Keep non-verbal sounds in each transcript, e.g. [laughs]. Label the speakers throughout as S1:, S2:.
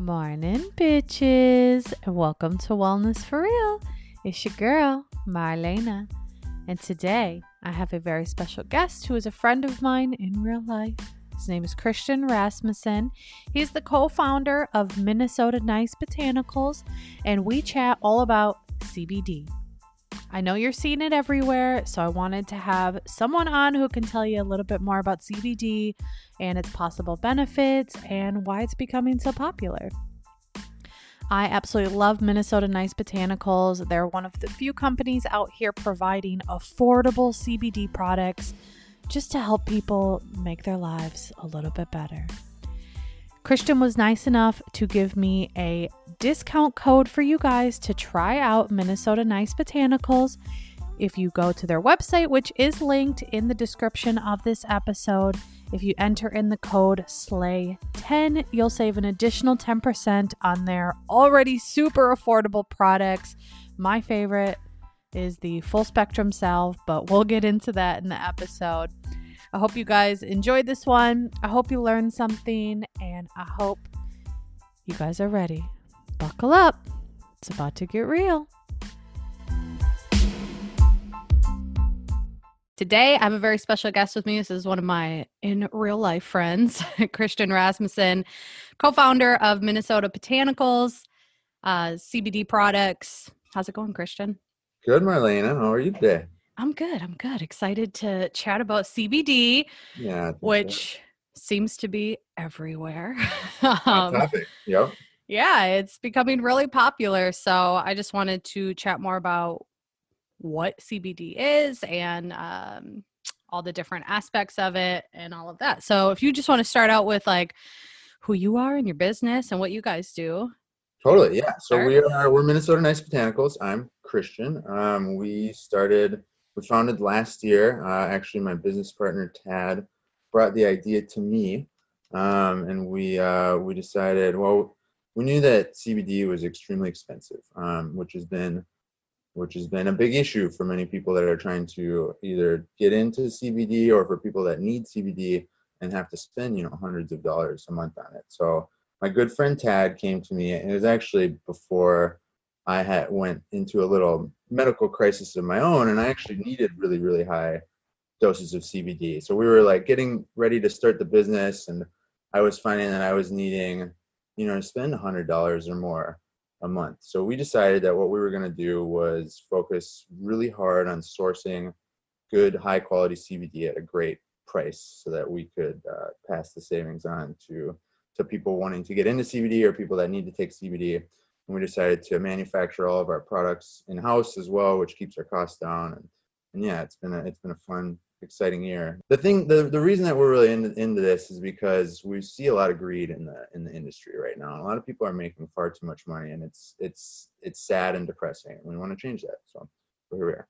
S1: Morning, bitches, and welcome to Wellness for Real. It's your girl, Marlena, and today I have a very special guest who is a friend of mine in real life. His name is Christian Rasmussen. He's the co founder of Minnesota Nice Botanicals, and we chat all about CBD. I know you're seeing it everywhere, so I wanted to have someone on who can tell you a little bit more about CBD and its possible benefits and why it's becoming so popular. I absolutely love Minnesota Nice Botanicals. They're one of the few companies out here providing affordable CBD products just to help people make their lives a little bit better. Christian was nice enough to give me a discount code for you guys to try out Minnesota Nice Botanicals. If you go to their website, which is linked in the description of this episode, if you enter in the code SLAY10, you'll save an additional 10% on their already super affordable products. My favorite is the full spectrum salve, but we'll get into that in the episode. I hope you guys enjoyed this one. I hope you learned something, and I hope you guys are ready buckle up. It's about to get real. Today, I have a very special guest with me. This is one of my in real life friends, [laughs] Christian Rasmussen, co founder of Minnesota Botanicals, uh, CBD products. How's it going, Christian?
S2: Good, Marlena. How are you today?
S1: I'm good. I'm good. Excited to chat about CBD,
S2: yeah,
S1: which so. seems to be everywhere. [laughs]
S2: um, topic. Yep
S1: yeah, it's becoming really popular. So I just wanted to chat more about what CBD is and um, all the different aspects of it and all of that. So if you just want to start out with like who you are and your business and what you guys do.
S2: Totally, yeah. So we are we're Minnesota Nice Botanicals. I'm Christian. Um, we started founded last year. Uh, actually, my business partner Tad brought the idea to me, um, and we uh, we decided well we knew that CBD was extremely expensive, um, which has been which has been a big issue for many people that are trying to either get into CBD or for people that need CBD and have to spend you know hundreds of dollars a month on it. So my good friend Tad came to me, and it was actually before I had went into a little medical crisis of my own, and I actually needed really really high doses of CBD. So we were like getting ready to start the business, and I was finding that I was needing you know, to spend hundred dollars or more a month. So we decided that what we were going to do was focus really hard on sourcing good, high quality CBD at a great price, so that we could uh, pass the savings on to to people wanting to get into CBD or people that need to take CBD. And we decided to manufacture all of our products in house as well, which keeps our costs down. And, and yeah, it's been a, it's been a fun exciting year. The thing, the, the reason that we're really into, into this is because we see a lot of greed in the in the industry right now. A lot of people are making far too much money, and it's it's it's sad and depressing. We want to change that. So here we are.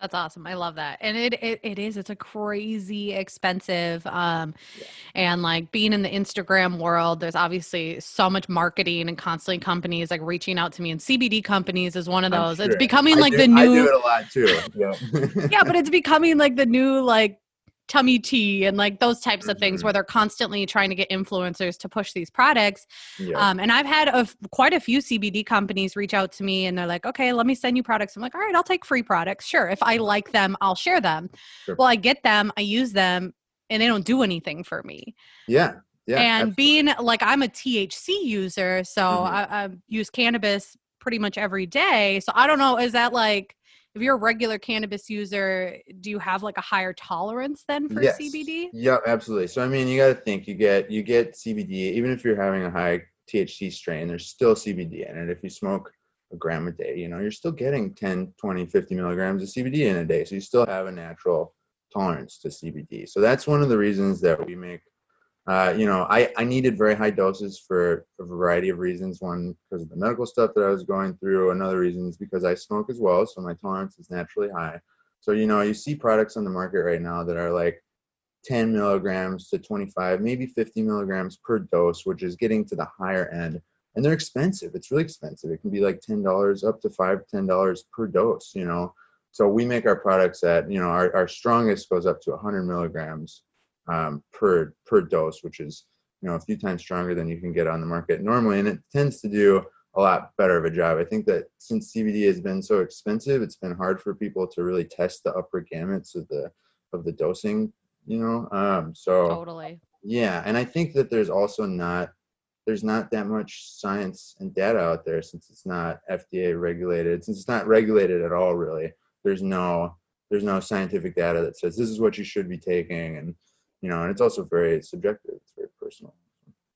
S1: That's awesome. I love that. And it, it it is it's a crazy expensive um yeah. and like being in the Instagram world there's obviously so much marketing and constantly companies like reaching out to me and CBD companies is one of those. Sure. It's becoming
S2: I
S1: like
S2: do,
S1: the new I
S2: do it a lot too.
S1: Yeah. [laughs] yeah, but it's becoming like the new like tummy tea and like those types mm-hmm. of things where mm-hmm. they're constantly trying to get influencers to push these products yeah. um, and i've had a, quite a few cbd companies reach out to me and they're like okay let me send you products i'm like all right i'll take free products sure if i like them i'll share them sure. well i get them i use them and they don't do anything for me
S2: yeah yeah
S1: and absolutely. being like i'm a thc user so mm-hmm. I, I use cannabis pretty much every day so i don't know is that like if you're a regular cannabis user, do you have like a higher tolerance then for yes. CBD?
S2: Yeah, absolutely. So I mean, you got to think you get you get CBD even if you're having a high THC strain, there's still CBD in it. If you smoke a gram a day, you know, you're still getting 10, 20, 50 milligrams of CBD in a day. So you still have a natural tolerance to CBD. So that's one of the reasons that we make uh, you know, I, I needed very high doses for a variety of reasons. One, because of the medical stuff that I was going through. Another reason is because I smoke as well, so my tolerance is naturally high. So, you know, you see products on the market right now that are like 10 milligrams to 25, maybe 50 milligrams per dose, which is getting to the higher end. And they're expensive. It's really expensive. It can be like $10 up to five, $10 per dose, you know. So we make our products at, you know, our, our strongest goes up to 100 milligrams um, per per dose, which is you know a few times stronger than you can get on the market normally, and it tends to do a lot better of a job. I think that since CBD has been so expensive, it's been hard for people to really test the upper gamuts of the of the dosing. You know, um, so
S1: totally.
S2: Yeah, and I think that there's also not there's not that much science and data out there since it's not FDA regulated. Since it's not regulated at all, really, there's no there's no scientific data that says this is what you should be taking, and you know, and it's also very subjective. It's very personal.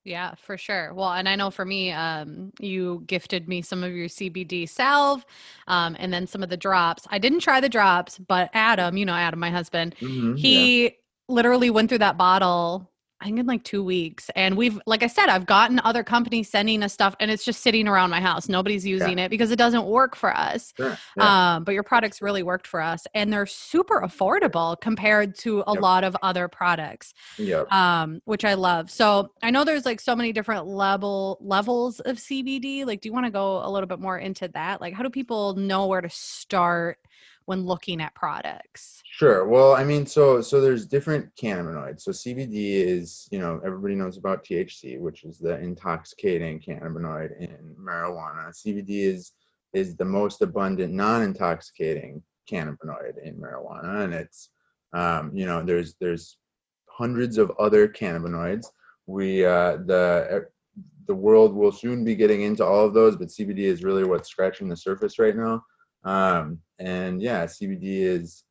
S1: Yeah, for sure. Well, and I know for me, um, you gifted me some of your CBD salve um, and then some of the drops. I didn't try the drops, but Adam, you know, Adam, my husband, mm-hmm, he yeah. literally went through that bottle I think in like two weeks. And we've, like I said, I've gotten other companies sending us stuff and it's just sitting around my house. Nobody's using yeah. it because it doesn't work for us. Sure. Yeah. Um, but your products really worked for us and they're super affordable compared to a yep. lot of other products.
S2: Yep.
S1: Um, which I love. So I know there's like so many different level levels of CBD. Like, do you want to go a little bit more into that? Like, how do people know where to start? When looking at products?
S2: Sure. Well, I mean, so so there's different cannabinoids. So CBD is, you know, everybody knows about THC, which is the intoxicating cannabinoid in marijuana. CBD is is the most abundant non-intoxicating cannabinoid in marijuana, and it's, um, you know, there's there's hundreds of other cannabinoids. We uh, the the world will soon be getting into all of those, but CBD is really what's scratching the surface right now. Um, and yeah, CBD is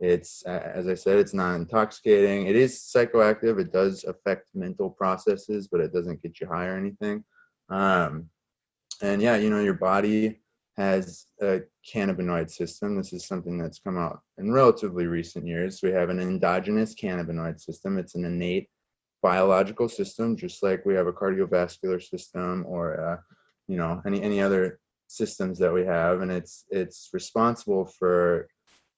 S2: it's as I said, it's not intoxicating. It is psychoactive. It does affect mental processes, but it doesn't get you high or anything. Um, and yeah, you know, your body has a cannabinoid system. This is something that's come out in relatively recent years. We have an endogenous cannabinoid system. It's an innate biological system, just like we have a cardiovascular system or uh, you know any any other systems that we have, and it's it's responsible for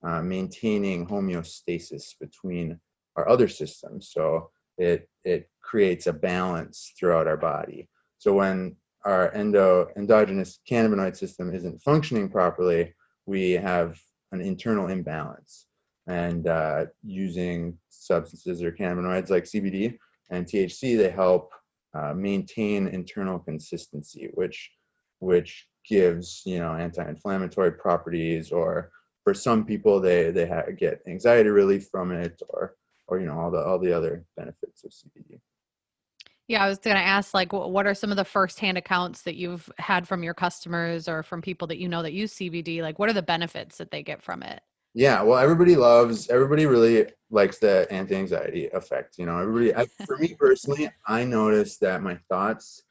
S2: uh, maintaining homeostasis between our other systems. So it it creates a balance throughout our body. So when our endo endogenous cannabinoid system isn't functioning properly, we have an internal imbalance. And uh, using substances or cannabinoids like CBD and THC, they help uh, maintain internal consistency, which which gives you know anti-inflammatory properties or for some people they they ha- get anxiety relief from it or or you know all the all the other benefits of cbd
S1: yeah i was going to ask like what are some of the first-hand accounts that you've had from your customers or from people that you know that use cbd like what are the benefits that they get from it?
S2: Yeah well everybody loves everybody really likes the anti-anxiety effect you know everybody I, for me personally i noticed that my thoughts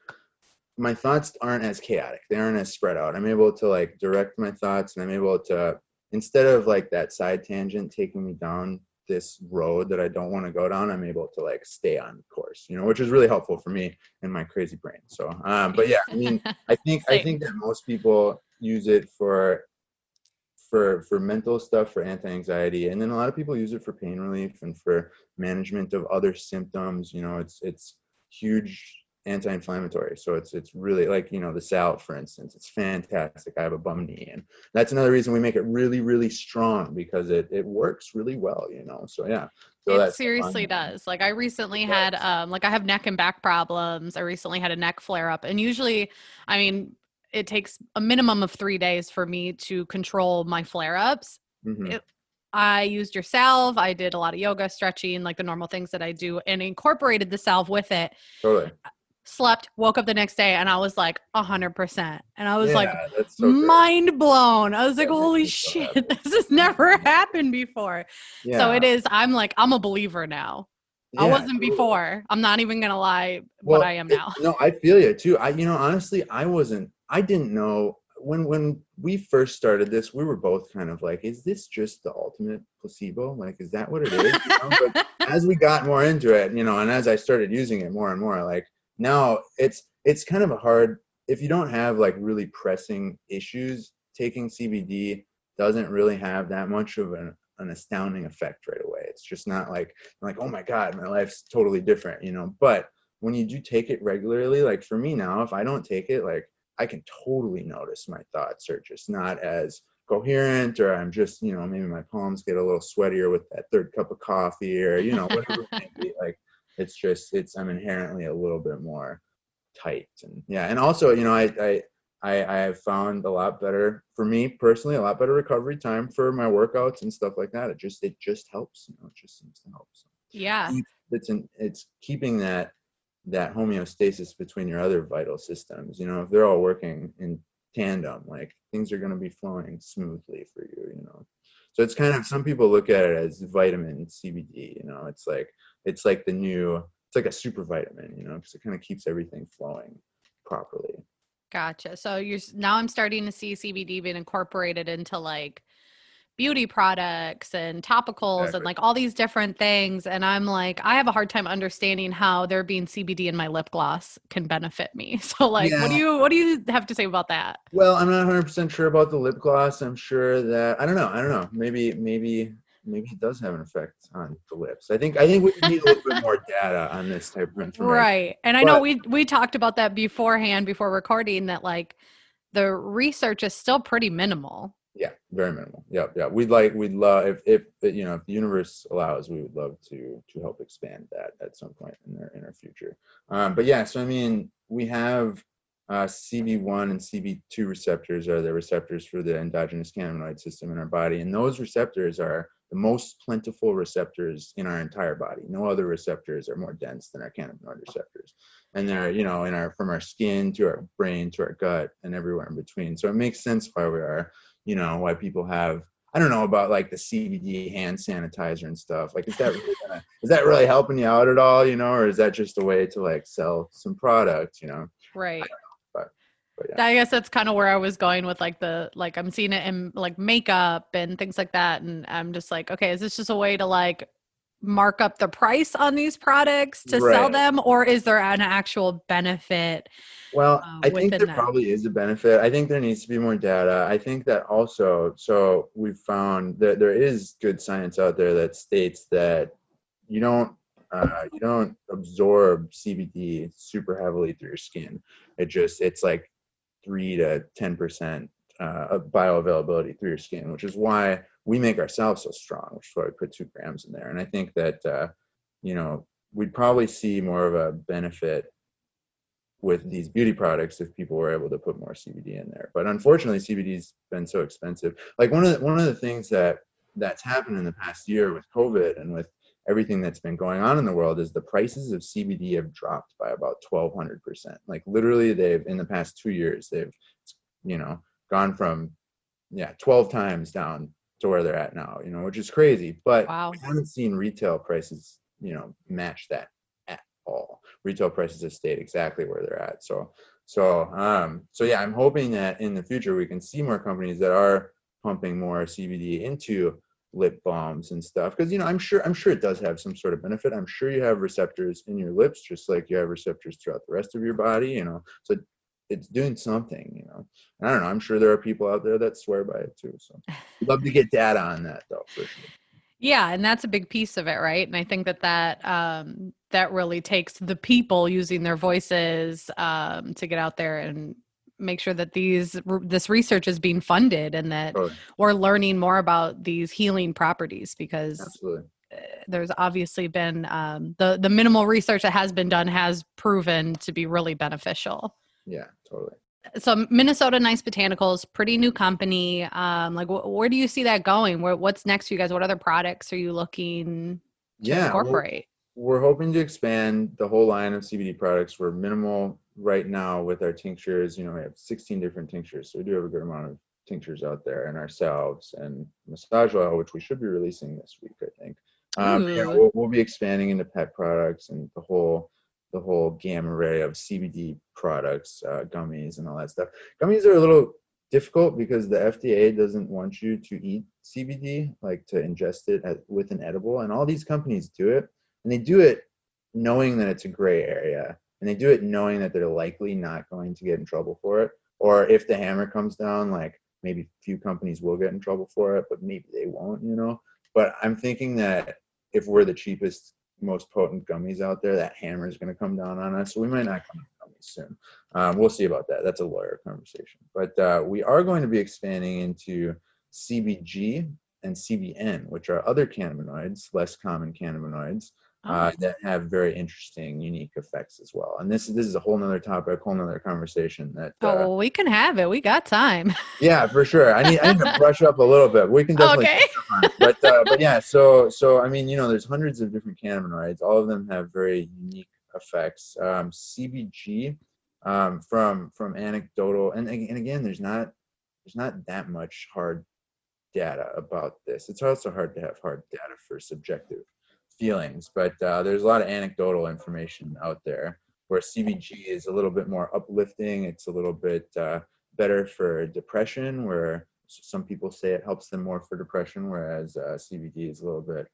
S2: my thoughts aren't as chaotic. They aren't as spread out. I'm able to like direct my thoughts and i'm able to instead of like that side tangent taking me down this road that i don't want to go down i'm able to like stay on course you know which is really helpful for me and my crazy brain. So um but yeah i mean [laughs] i think i think that most people use it for for for mental stuff for anti-anxiety and then a lot of people use it for pain relief and for management of other symptoms you know it's it's huge anti-inflammatory. So it's it's really like you know the salve for instance it's fantastic. I have a bum knee and that's another reason we make it really really strong because it it works really well you know? So yeah. So
S1: it seriously does. Like i recently had um like i have neck and back problems. I recently had a neck flare up and usually i mean it takes a minimum of three days for me to control my flare ups. Mm-hmm. I used your salve. I did a lot of yoga, stretching, like the normal things that I do, and incorporated the salve with it.
S2: Totally
S1: slept, woke up the next day, and I was like a hundred percent. And I was yeah, like so mind blown. I was like, holy shit, [laughs] this has never mm-hmm. happened before. Yeah. So it is, I'm like, I'm a believer now. Yeah, I wasn't totally. before. I'm not even gonna lie, well, but I am now.
S2: no, I feel you too. I you know, honestly, I wasn't I didn't know when when we first started this, we were both kind of like, is this just the ultimate placebo? Like, is that what it is? You know? but [laughs] as we got more into it, you know, and as I started using it more and more, like now it's it's kind of a hard if you don't have like really pressing issues taking cbd doesn't really have that much of an, an astounding effect right away. It's just not like like oh my god my life's totally different you know? But when you do take it regularly like for me now if i don't take it like i can totally notice my thoughts are just not as coherent or i'm just you know maybe my palms get a little sweatier with that third cup of coffee or you know whatever it may be like It's just it's I'm inherently a little bit more tight and yeah, and also you know I I I, I have found a lot better for me personally, a lot better recovery time for my workouts and stuff like that. It just it just helps, you know, it just seems to help. So
S1: Yeah.
S2: it's in, it's keeping that that homeostasis between your other vital systems. You know, if they're all working in tandem, like things are going to be flowing smoothly for you. You know, so it's kind of some people look at it as vitamin CBD. You know, it's like it's like the new it's like a super vitamin. You know, because it kind of keeps everything flowing properly.
S1: Gotcha. So you're now I'm starting to see CBD being incorporated into like beauty products and topicals and like all these different things and I'm like I have a hard time understanding how there being CBD in my lip gloss can benefit me. [laughs] So like what do you what do you have to say about that?
S2: Well, I'm not 100% sure about the lip gloss. I'm sure that I don't know. I don't know. Maybe maybe maybe it does have an effect on the lips. I think I think we [laughs] need a little bit more data on this type of information.
S1: Right. And I know we we talked about that beforehand before recording that like the research is still pretty minimal.
S2: Yeah, very minimal. Yeah, yeah. We'd like we'd love if if you know if the universe allows, we would love to to help expand that at some point in our in our future. Um, but yeah, so I mean, we have uh, CB1 and CB2 receptors are the receptors for the endogenous cannabinoid system in our body, and those receptors are the most plentiful receptors in our entire body. No other receptors are more dense than our cannabinoid receptors, and they're you know in our from our skin to our brain to our gut and everywhere in between. So it makes sense why we are you know why people have I don't know about like the CBD hand sanitizer and stuff. Like, is that really [laughs] gonna, is that really helping you out at all? You know, or is that just a way to like sell some product? You know,
S1: Right.
S2: Yeah.
S1: I guess that's kind of where I was going with like the like I'm seeing it in like makeup and things like that and I'm just like okay is this just a way to like mark up the price on these products to sell them or is there an actual benefit
S2: Well,
S1: uh,
S2: I think there
S1: that.
S2: probably is a benefit. I think there needs to be more data. I think that also, so we've found that there is good science out there that states that you don't uh, you don't absorb CBD super heavily through your skin. It just it's like three to ten percent uh, of bioavailability through your skin, which is why we make ourselves so strong. Which is why we put two grams in there. And I think that uh, you know we'd probably see more of a benefit with these beauty products if people were able to put more CBD in there. But unfortunately, CBD's been so expensive. Like one of the, one of the things that that's happened in the past year with COVID and with everything that's been going on in the world is the prices of CBD have dropped by about 1200%. Like literally they've in the past 2 years they've you know gone from yeah, 12 times down to where they're at now, you know, which is crazy, but
S1: Wow.
S2: we haven't seen retail prices, you know, match that at all. Retail prices have stayed exactly where they're at. So, so, um, so yeah, I'm hoping that in the future we can see more companies that are pumping more CBD into lip balms and stuff. Because you know, I'm sure, I'm sure it does have some sort of benefit. I'm sure you have receptors in your lips, just like you have receptors throughout the rest of your body. You know, so it's doing something. You know, and I don't know. I'm sure there are people out there that swear by it too. So, love to get data on that though, for sure.
S1: Yeah, and that's a big piece of it, right? And I think that that um, that really takes the people using their voices um, to get out there and make sure that these this research is being funded and that
S2: Totally.
S1: we're learning more about these healing properties because
S2: Absolutely.
S1: uh, there's obviously been um, the the minimal research that has been done has proven to be really beneficial
S2: Yeah, totally.
S1: so Minnesota Nice Botanicals, pretty new company. Um, like, wh- where do you see that going? Where, what's next for you guys? What other products are you looking to
S2: Yeah,
S1: incorporate?
S2: we're hoping to expand the whole line of CBD products. We're minimal right now with our tinctures. You know, we have 16 different tinctures, so we do have a good amount of tinctures out there, and ourselves and massage oil, which we should be releasing this week, I think. Um,
S1: Ooh.
S2: we'll, we'll be expanding into pet products and the whole the whole gamma array of CBD products, uh, gummies, and all that stuff. Gummies are a little difficult because the FDA doesn't want you to eat CBD, like to ingest it at, with an edible, and all these companies do it, and they do it knowing that it's a gray area, and they do it knowing that they're likely not going to get in trouble for it, or if the hammer comes down, like maybe few companies will get in trouble for it, but maybe they won't, you know. But I'm thinking that if we're the cheapest, most potent gummies out there, that hammer is going to come down on us. So we might not come gummies soon. Um, we'll see about that. That's a lawyer conversation. But uh, we are going to be expanding into CBG and CBN, which are other cannabinoids, less common cannabinoids, uh,
S1: Oh.
S2: that have very interesting, unique effects as well. And this this is a whole nother topic, whole nother conversation. That
S1: Oh,
S2: uh,
S1: well, we can have it. We got time. [laughs]
S2: yeah, for sure. I need I need to brush up a little bit. We can definitely
S1: okay.
S2: on but uh, but yeah, so so I mean, you know, there's hundreds of different cannabinoids. All of them have very unique effects. Um, CBG um, from from anecdotal and and again, there's not there's not that much hard data about this. It's also hard to have hard data for subjective feelings, but uh, there's a lot of anecdotal information out there where CBG is a little bit more uplifting. It's a little bit uh, better for depression, where some people say it helps them more for depression, whereas uh, CBD is a little bit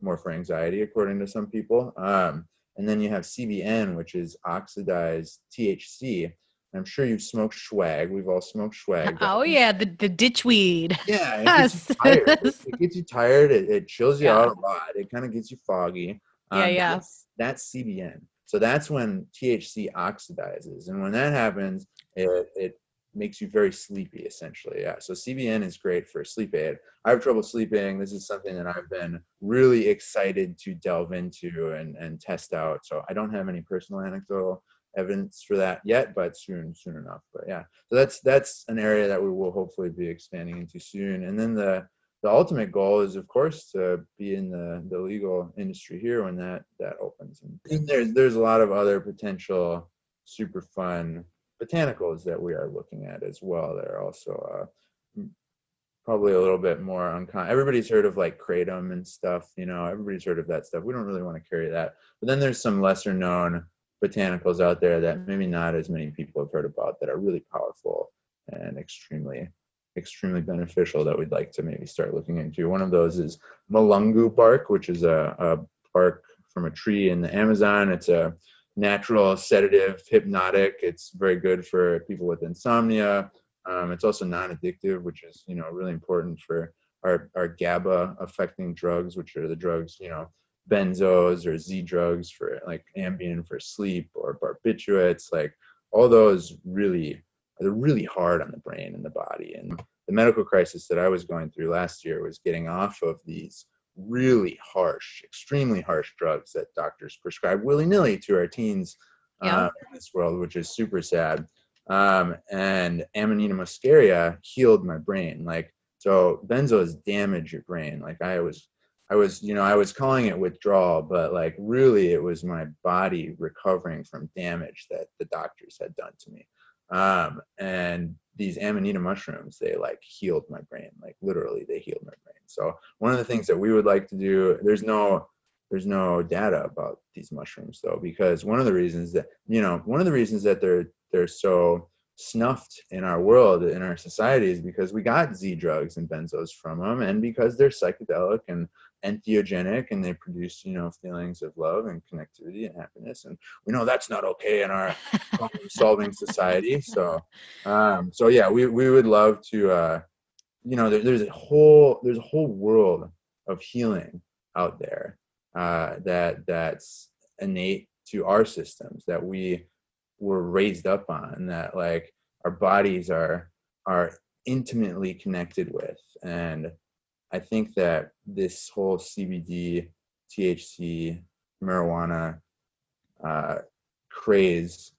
S2: more for anxiety, according to some people. Um, and then you have CBN, which is oxidized THC. I'm sure you've smoked swag. We've all smoked swag. [laughs]
S1: Oh yeah, the the ditchweed. [laughs]
S2: Yeah, it gets you tired. It, it gets you tired. It, it chills you
S1: Yeah.
S2: out a lot. It kind of gets you foggy. Um,
S1: Yeah, yeah.
S2: That's, that's CBN. So that's when THC oxidizes, and when that happens, it it makes you very sleepy. Essentially, yeah. So CBN is great for sleep aid. I have trouble sleeping. This is something that I've been really excited to delve into and and test out. So I don't have any personal anecdotal evidence for that yet, but soon, soon enough. But yeah, so that's that's an area that we will hopefully be expanding into soon. And then the the ultimate goal is, of course, to be in the the legal industry here when that that opens. And there's there's a lot of other potential super fun botanicals that we are looking at as well. That are also uh, probably a little bit more uncommon. Everybody's heard of like kratom and stuff, you know. Everybody's heard of that stuff. We don't really want to carry that. But then there's some lesser known botanicals out there that maybe not as many people have heard about that are really powerful and extremely extremely beneficial that we'd like to maybe start looking into. One of those is mulungu bark which is a, a bark from a tree in the amazon. It's a natural sedative hypnotic. It's very good for people with insomnia. Um, it's also non-addictive which is you know really important for our, our GABA affecting drugs, which are the drugs, you know, benzos or Z drugs for like Ambien for sleep or barbiturates, like all those really they're really hard on the brain and the body. And the medical crisis that I was going through last year was getting off of these really harsh, extremely harsh drugs that doctors prescribe willy nilly to our teens
S1: Yeah.
S2: uh, in this world, which is super sad. Um, and Amanita muscaria healed my brain. Like, so benzos damage your brain. Like I was I was, you know, I was calling it withdrawal, but like really it was my body recovering from damage that the doctors had done to me. Um, and these amanita mushrooms, they like healed my brain, like literally they healed my brain. So one of the things that we would like to do, there's no, there's no data about these mushrooms though, because one of the reasons that, you know, one of the reasons that they're, they're so snuffed in our world, in our society is because we got Z drugs and benzos from them and because they're psychedelic and entheogenic and they produce you know feelings of love and connectivity and happiness. And we know that's not okay in our [laughs] problem solving society. So um so yeah we we would love to uh you know there, there's a whole there's a whole world of healing out there uh that that's innate to our systems that we were raised up on that like our bodies are are intimately connected with. And I think that this whole CBD, THC, marijuana uh, craze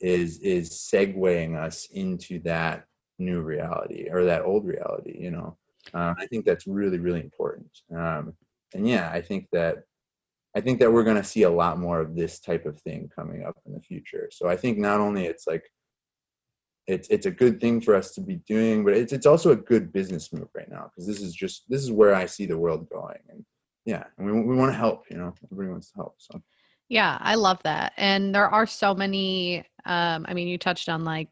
S2: is is segueing us into that new reality or that old reality. You know, um, I think that's really really important. Um, and yeah, I think that I think that we're going to see a lot more of this type of thing coming up in the future. So I think not only it's like it's it's a good thing for us to be doing, but it's it's also a good business move right now because this is just this is where I see the world going, and yeah, and we we want to help. You know, everybody wants to help. So
S1: Yeah, I love that. And there are so many um I mean you touched on like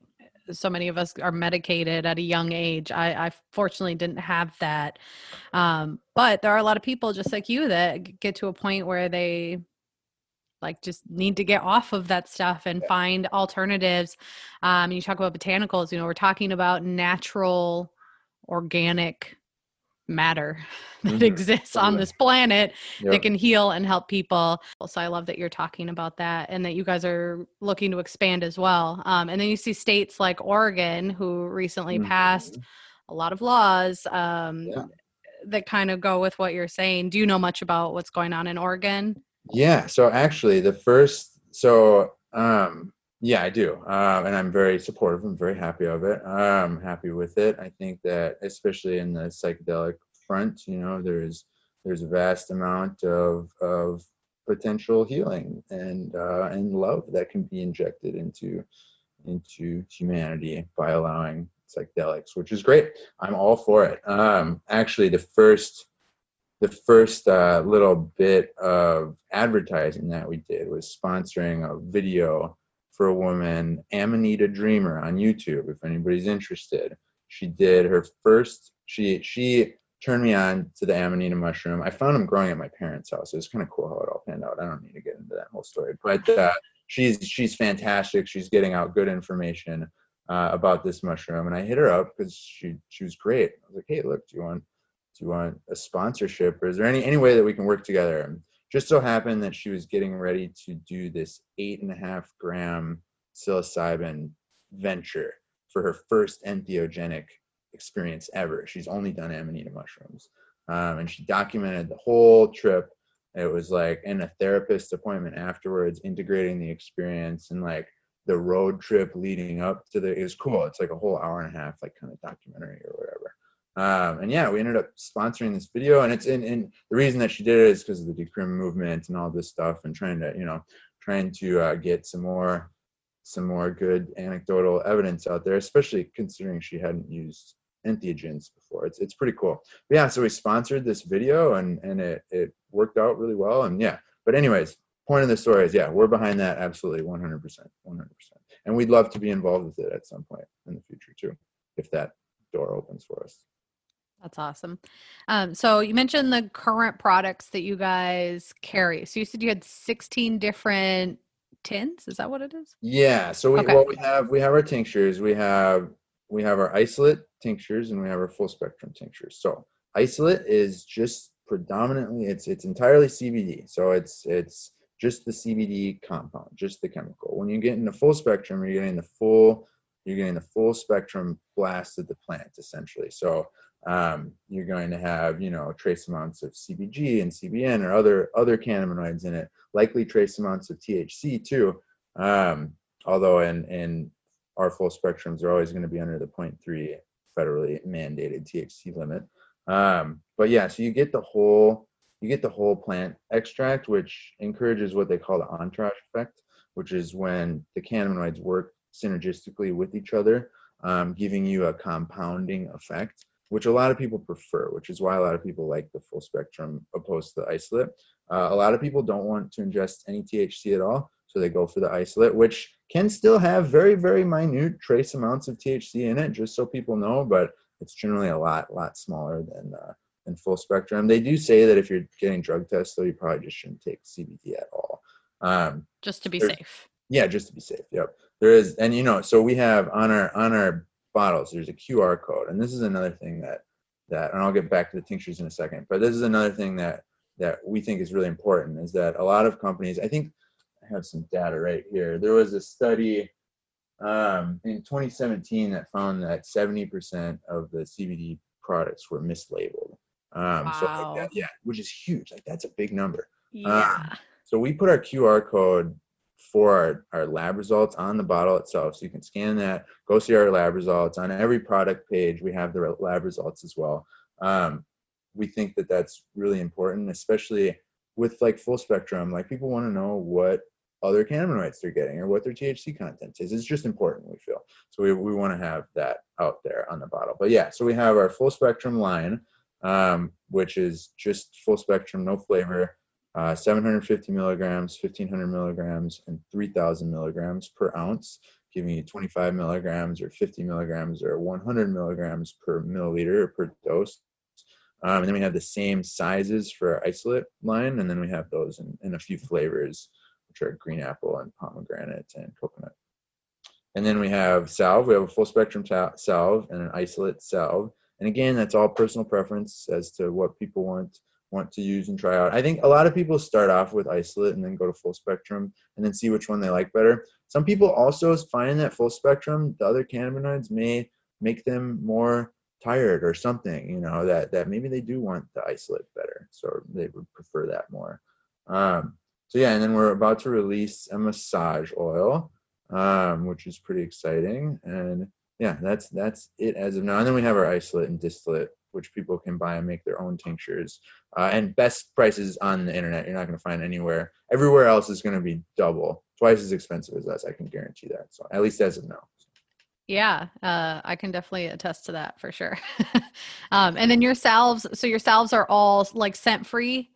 S1: so many of us are medicated at a young age. I, I fortunately didn't have that. Um, but there are a lot of people just like you that get to a point where they like just need to get off of that stuff and find alternatives. Um, you talk about botanicals, you know, we're talking about natural, organic matter [laughs] that
S2: Mhm.
S1: exists on this planet
S2: Yep.
S1: that can heal and help people. So I love that you're talking about that and that you guys are looking to expand as well. Um, and then you see states like Oregon who recently passed
S2: Mhm.
S1: a lot of laws um,
S2: Yeah.
S3: that kind of go with what you're saying. Do you know much about what's going on in Oregon?
S2: Yeah. So actually, the first, so um, yeah, I do, um, and I'm very supportive. I'm very happy of it. I'm happy with it. I think that especially in the psychedelic front, you know, there's there's a vast amount of of potential healing and uh, and love that can be injected into into humanity by allowing psychedelics, which is great. I'm all for it. Um, actually, the first the first uh, little bit of advertising that we did was sponsoring a video for a woman, Amanita Dreamer, on YouTube. If anybody's interested, she did her first. She she turned me on to the Amanita mushroom. I found them growing at my parents' house. It was kind of cool how it all panned out. I don't need to get into that whole story, but uh, she's she's fantastic. She's getting out good information uh, about this mushroom, and I hit her up because she she was great. I was like, hey, look, do you want do you want a sponsorship, or is there any any way that we can work together? Just so happened that she was getting ready to do this eight and a half gram psilocybin venture for her first entheogenic experience ever. She's only done amanita mushrooms. Um, and she documented the whole trip. It was like in a therapist appointment afterwards, integrating the experience and like the road trip leading up to the, it was cool. It's like a whole hour and a half, like kind of documentary or whatever. Um, and yeah, we ended up sponsoring this video and it's in, and the reason that she did it is because of the decrim movement and all this stuff and trying to, you know, trying to uh, get some more, some more good anecdotal evidence out there, especially considering she hadn't used entheogens before. It's it's pretty cool. But yeah, so we sponsored this video and and it it worked out really well. And yeah, but anyways, point of the story is yeah, we're behind that absolutely 100%, 100%. And we'd love to be involved with it at some point in the future too, if that door opens for us.
S3: That's awesome. Um, so you mentioned the current products that you guys carry. So you said you had 16 different tins. Is that what it is?
S2: Yeah. So we okay. well we have we have our tinctures. We have we have our isolate tinctures and we have our full spectrum tinctures. So isolate is just predominantly it's it's entirely CBD. So it's it's just the CBD compound, just the chemical. When you get in into full spectrum, you're getting the full you're getting the full spectrum blast of the plant essentially. So um, you're going to have you know trace amounts of CBG and CBN or other other cannabinoids in it, likely trace amounts of THC too. Um, although in in our full spectrums are always going to be under the 0.3 federally mandated THC limit. Um, but yeah, so you get the whole you get the whole plant extract, which encourages what they call the entourage effect, which is when the cannabinoids work synergistically with each other, um, giving you a compounding effect, which a lot of people prefer, which is why a lot of people like the full spectrum opposed to the isolate. Uh, a lot of people don't want to ingest any THC at all, so they go for the isolate, which can still have very, very minute trace amounts of THC in it, just so people know, but it's generally a lot, lot smaller than uh, than full spectrum. They do say that if you're getting drug tests, though, you probably just shouldn't take CBD at all. Um,
S3: just to be safe.
S2: Yeah, just to be safe. Yep. There is, and you know, so we have on our on our bottles, there's a QR code, and this is another thing that that, and I'll get back to the tinctures in a second, but this is another thing that that we think is really important is that a lot of companies, I think I have some data right here. There was a study um, in 2017 that found that 70% of the CBD products were mislabeled. Um, wow. So like that, yeah, which is huge. Like that's a big number.
S3: Yeah.
S2: Um, so we put our QR code for our, our lab results on the bottle itself. So you can scan that, go see our lab results. On every product page, we have the lab results as well. Um, we think that that's really important, especially with like full spectrum. Like people want to know what other cannabinoids they're getting or what their THC content is. It's just important, we feel. So we, we want to have that out there on the bottle. But yeah, so we have our full spectrum line, um, which is just full spectrum, no flavor, uh, 750 milligrams, 1500 milligrams, and 3000 milligrams per ounce, giving you 25 milligrams or 50 milligrams or 100 milligrams per milliliter or per dose. Um, and then we have the same sizes for our isolate line, and then we have those in, in a few flavors which are green apple and pomegranate and coconut. And then we have salve. We have a full spectrum salve and an isolate salve. And again, that's all personal preference as to what people want want to use and try out. I think a lot of people start off with isolate and then go to full spectrum and then see which one they like better. Some people also find that full spectrum, the other cannabinoids may make them more tired or something, you know, that that maybe they do want the isolate better, so they would prefer that more. Um, so yeah, and then we're about to release a massage oil, um, which is pretty exciting, and yeah, that's that's it as of now. And then we have our isolate and distillate, which people can buy and make their own tinctures. Uh, and best prices on the internet, you're not going to find anywhere. Everywhere else is going to be double, twice as expensive as us. I can guarantee that. So at least as of now.
S3: Yeah, uh, I can definitely attest to that for sure. [laughs] um, and then your salves, so your salves are all like scent free.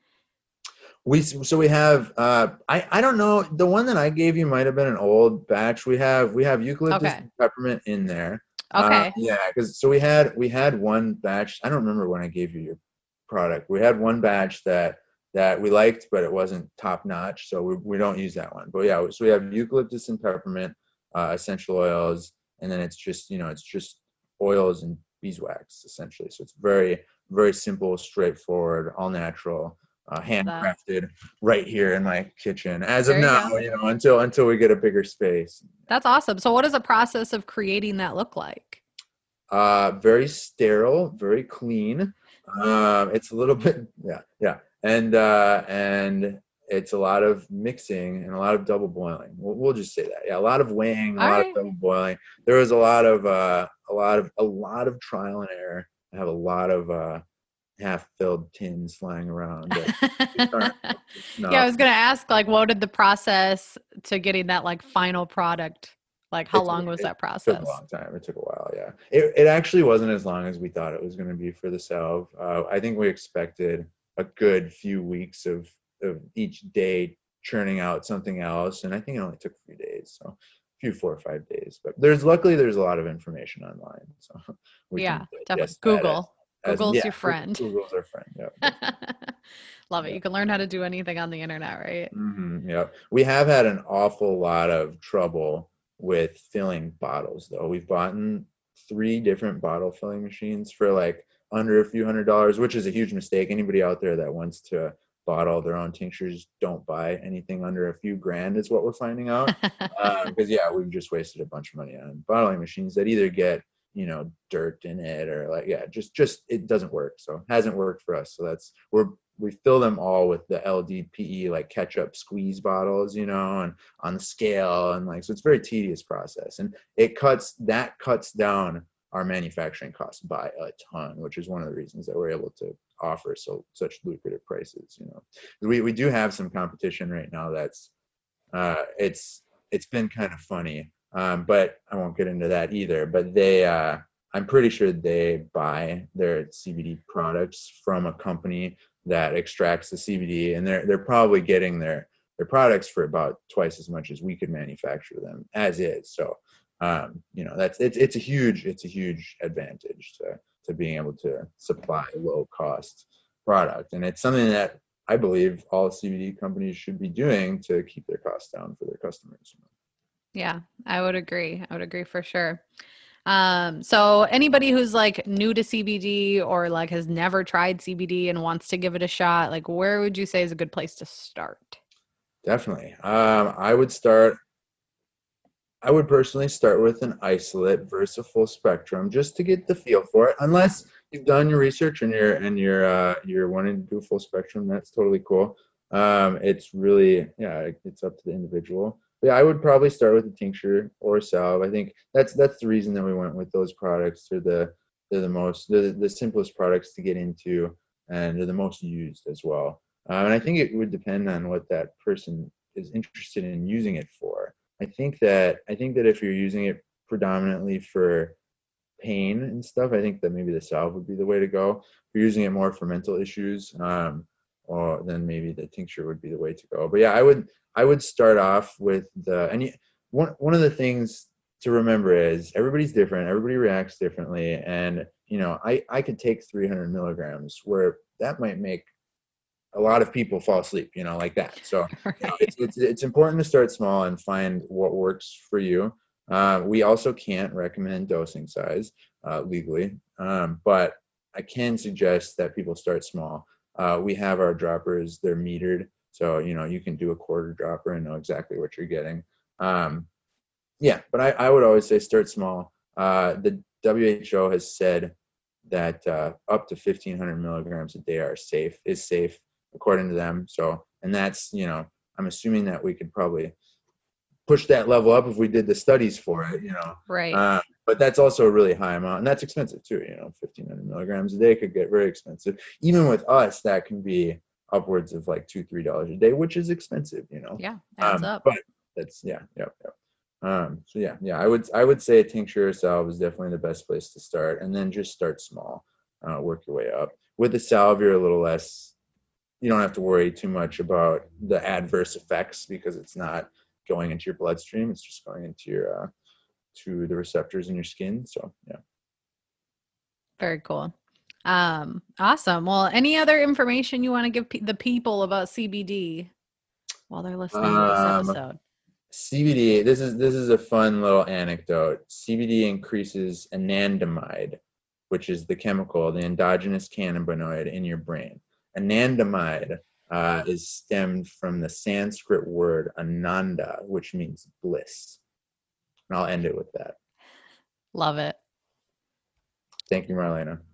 S2: We so we have uh, I I don't know the one that I gave you might have been an old batch. We have we have eucalyptus
S3: Okay.
S2: peppermint in there. Uh,
S3: Okay.
S2: yeah, because so we had we had one batch. I don't remember when I gave you your product. We had one batch that that we liked, but it wasn't top notch, so we, we don't use that one. But yeah, so we have eucalyptus and peppermint uh, essential oils, and then it's just you know it's just oils and beeswax essentially. So it's very very simple, straightforward, all natural, uh, handcrafted right here in my kitchen as
S3: There
S2: of now.
S3: go.
S2: You know, until until we get a bigger space.
S3: That's awesome. So, what does the process of creating that look like?
S2: uh very sterile very clean um it's a little [laughs] bit yeah yeah and uh and it's a lot of mixing and a lot of double boiling we'll, we'll just say that yeah a lot of weighing a
S3: All
S2: lot
S3: right.
S2: of double boiling there was a lot of uh a lot of a lot of trial and error i have a lot of uh half filled tins lying around but aren't no,
S3: Yeah, I was gonna ask, like, what did the process to getting that like final product? Like, how
S2: It took-
S3: long was
S2: it
S3: that
S2: took
S3: process?
S2: a long time. It took a while. Yeah, it it actually wasn't as long as we thought it was going to be for the salve. Uh, I think we expected a good few weeks of of each day churning out something else, and I think it only took a few days. So, a few four or five days. But there's luckily there's a lot of information online. So [laughs] we
S3: yeah, definitely.
S2: digest that as-
S3: Google. Google's
S2: yeah,
S3: your friend.
S2: Google's our friend. Yeah. [laughs]
S3: Love it. You can learn how to do anything on the internet, right?
S2: hmm yeah, we have had an awful lot of trouble with filling bottles, though. We've bought in three different bottle filling machines for like under a few hundred dollars, which is a huge mistake. Anybody out there that wants to bottle their own tinctures, don't buy anything under a few grand, is what we're finding out. [laughs] Because yeah, we've just wasted a bunch of money on bottling machines that either get you know dirt in it or like yeah, just just it doesn't work. So it hasn't worked for us. So that's we're we fill them all with the LDPE like ketchup squeeze bottles, you know, and on the scale and like so it's very tedious process and it cuts that cuts down our manufacturing costs by a ton, which is one of the reasons that we're able to offer so such lucrative prices. You know, we we do have some competition right now that's uh, it's it's been kind of funny, um, but I won't get into that either. But they, uh, I'm pretty sure they buy their CBD products from a company that extracts the CBD, and they're they're probably getting their their products for about twice as much as we could manufacture them as is. So, um, you know, that's it's it's a huge it's a huge advantage to to being able to supply low cost product, and it's something that I believe all CBD companies should be doing to keep their costs down for their customers.
S3: Yeah, I would agree. I would agree for sure. Um, so anybody who's like new to CBD or like has never tried CBD and wants to give it a shot, like where would you say is a good place to start?
S2: Definitely. Um, I would start. I would personally start with an isolate versus a full spectrum, just to get the feel for it. Unless you've done your research and you're and you're uh, you're wanting to do full spectrum, that's totally cool. Um, it's really yeah, it's up to the individual. Yeah, I would probably start with a tincture or a salve. I think that's that's the reason that we went with those products. They're the they're the most they're the simplest products to get into, and they're the most used as well. Um, and I think it would depend on what that person is interested in using it for. I think that I think that if you're using it predominantly for pain and stuff, I think that maybe the salve would be the way to go. If you're using it more for mental issues, um, or then maybe the tincture would be the way to go. But yeah, I would I would start off with the and you, one one of the things to remember is everybody's different. Everybody reacts differently, and you know I I could take 300 milligrams where that might make a lot of people fall asleep, you know, like that. So [laughs] you know, it's, it's it's important to start small and find what works for you. Uh, we also can't recommend dosing size uh, legally, um, but I can suggest that people start small. Uh, we have our droppers; they're metered, so you know you can do a quarter dropper and know exactly what you're getting. Um, yeah, but I, I would always say start small. Uh, the WHO has said that uh, up to 1500 milligrams a day are safe is safe according to them so and that's you know i'm assuming that we could probably push that level up if we did the studies for it you know
S3: Right.
S2: uh, but that's also a really high amount and that's expensive too you know 1500 milligrams a day could get very expensive even with us that can be upwards of like two three dollars a day which is expensive you know
S3: yeah. Adds
S2: um,
S3: up.
S2: But that's yeah, yeah, yeah. Um, so yeah, yeah, I would I would say a tincture or salve is definitely the best place to start, and then just start small, uh, work your way up. With the salve, you're a little less. You don't have to worry too much about the adverse effects because it's not going into your bloodstream; it's just going into your uh, to the receptors in your skin. So yeah.
S3: Very cool. Um, awesome. Well, any other information you want to give pe- the people about CBD while they're listening to
S2: Um,
S3: this episode?
S2: CBD. This is this is a fun little anecdote. CBD increases anandamide, which is the chemical, the endogenous cannabinoid in your brain. Anandamide uh, is stemmed from the Sanskrit word ananda, which means bliss. And I'll end it with that.
S3: Love it.
S2: Thank you, Marlena.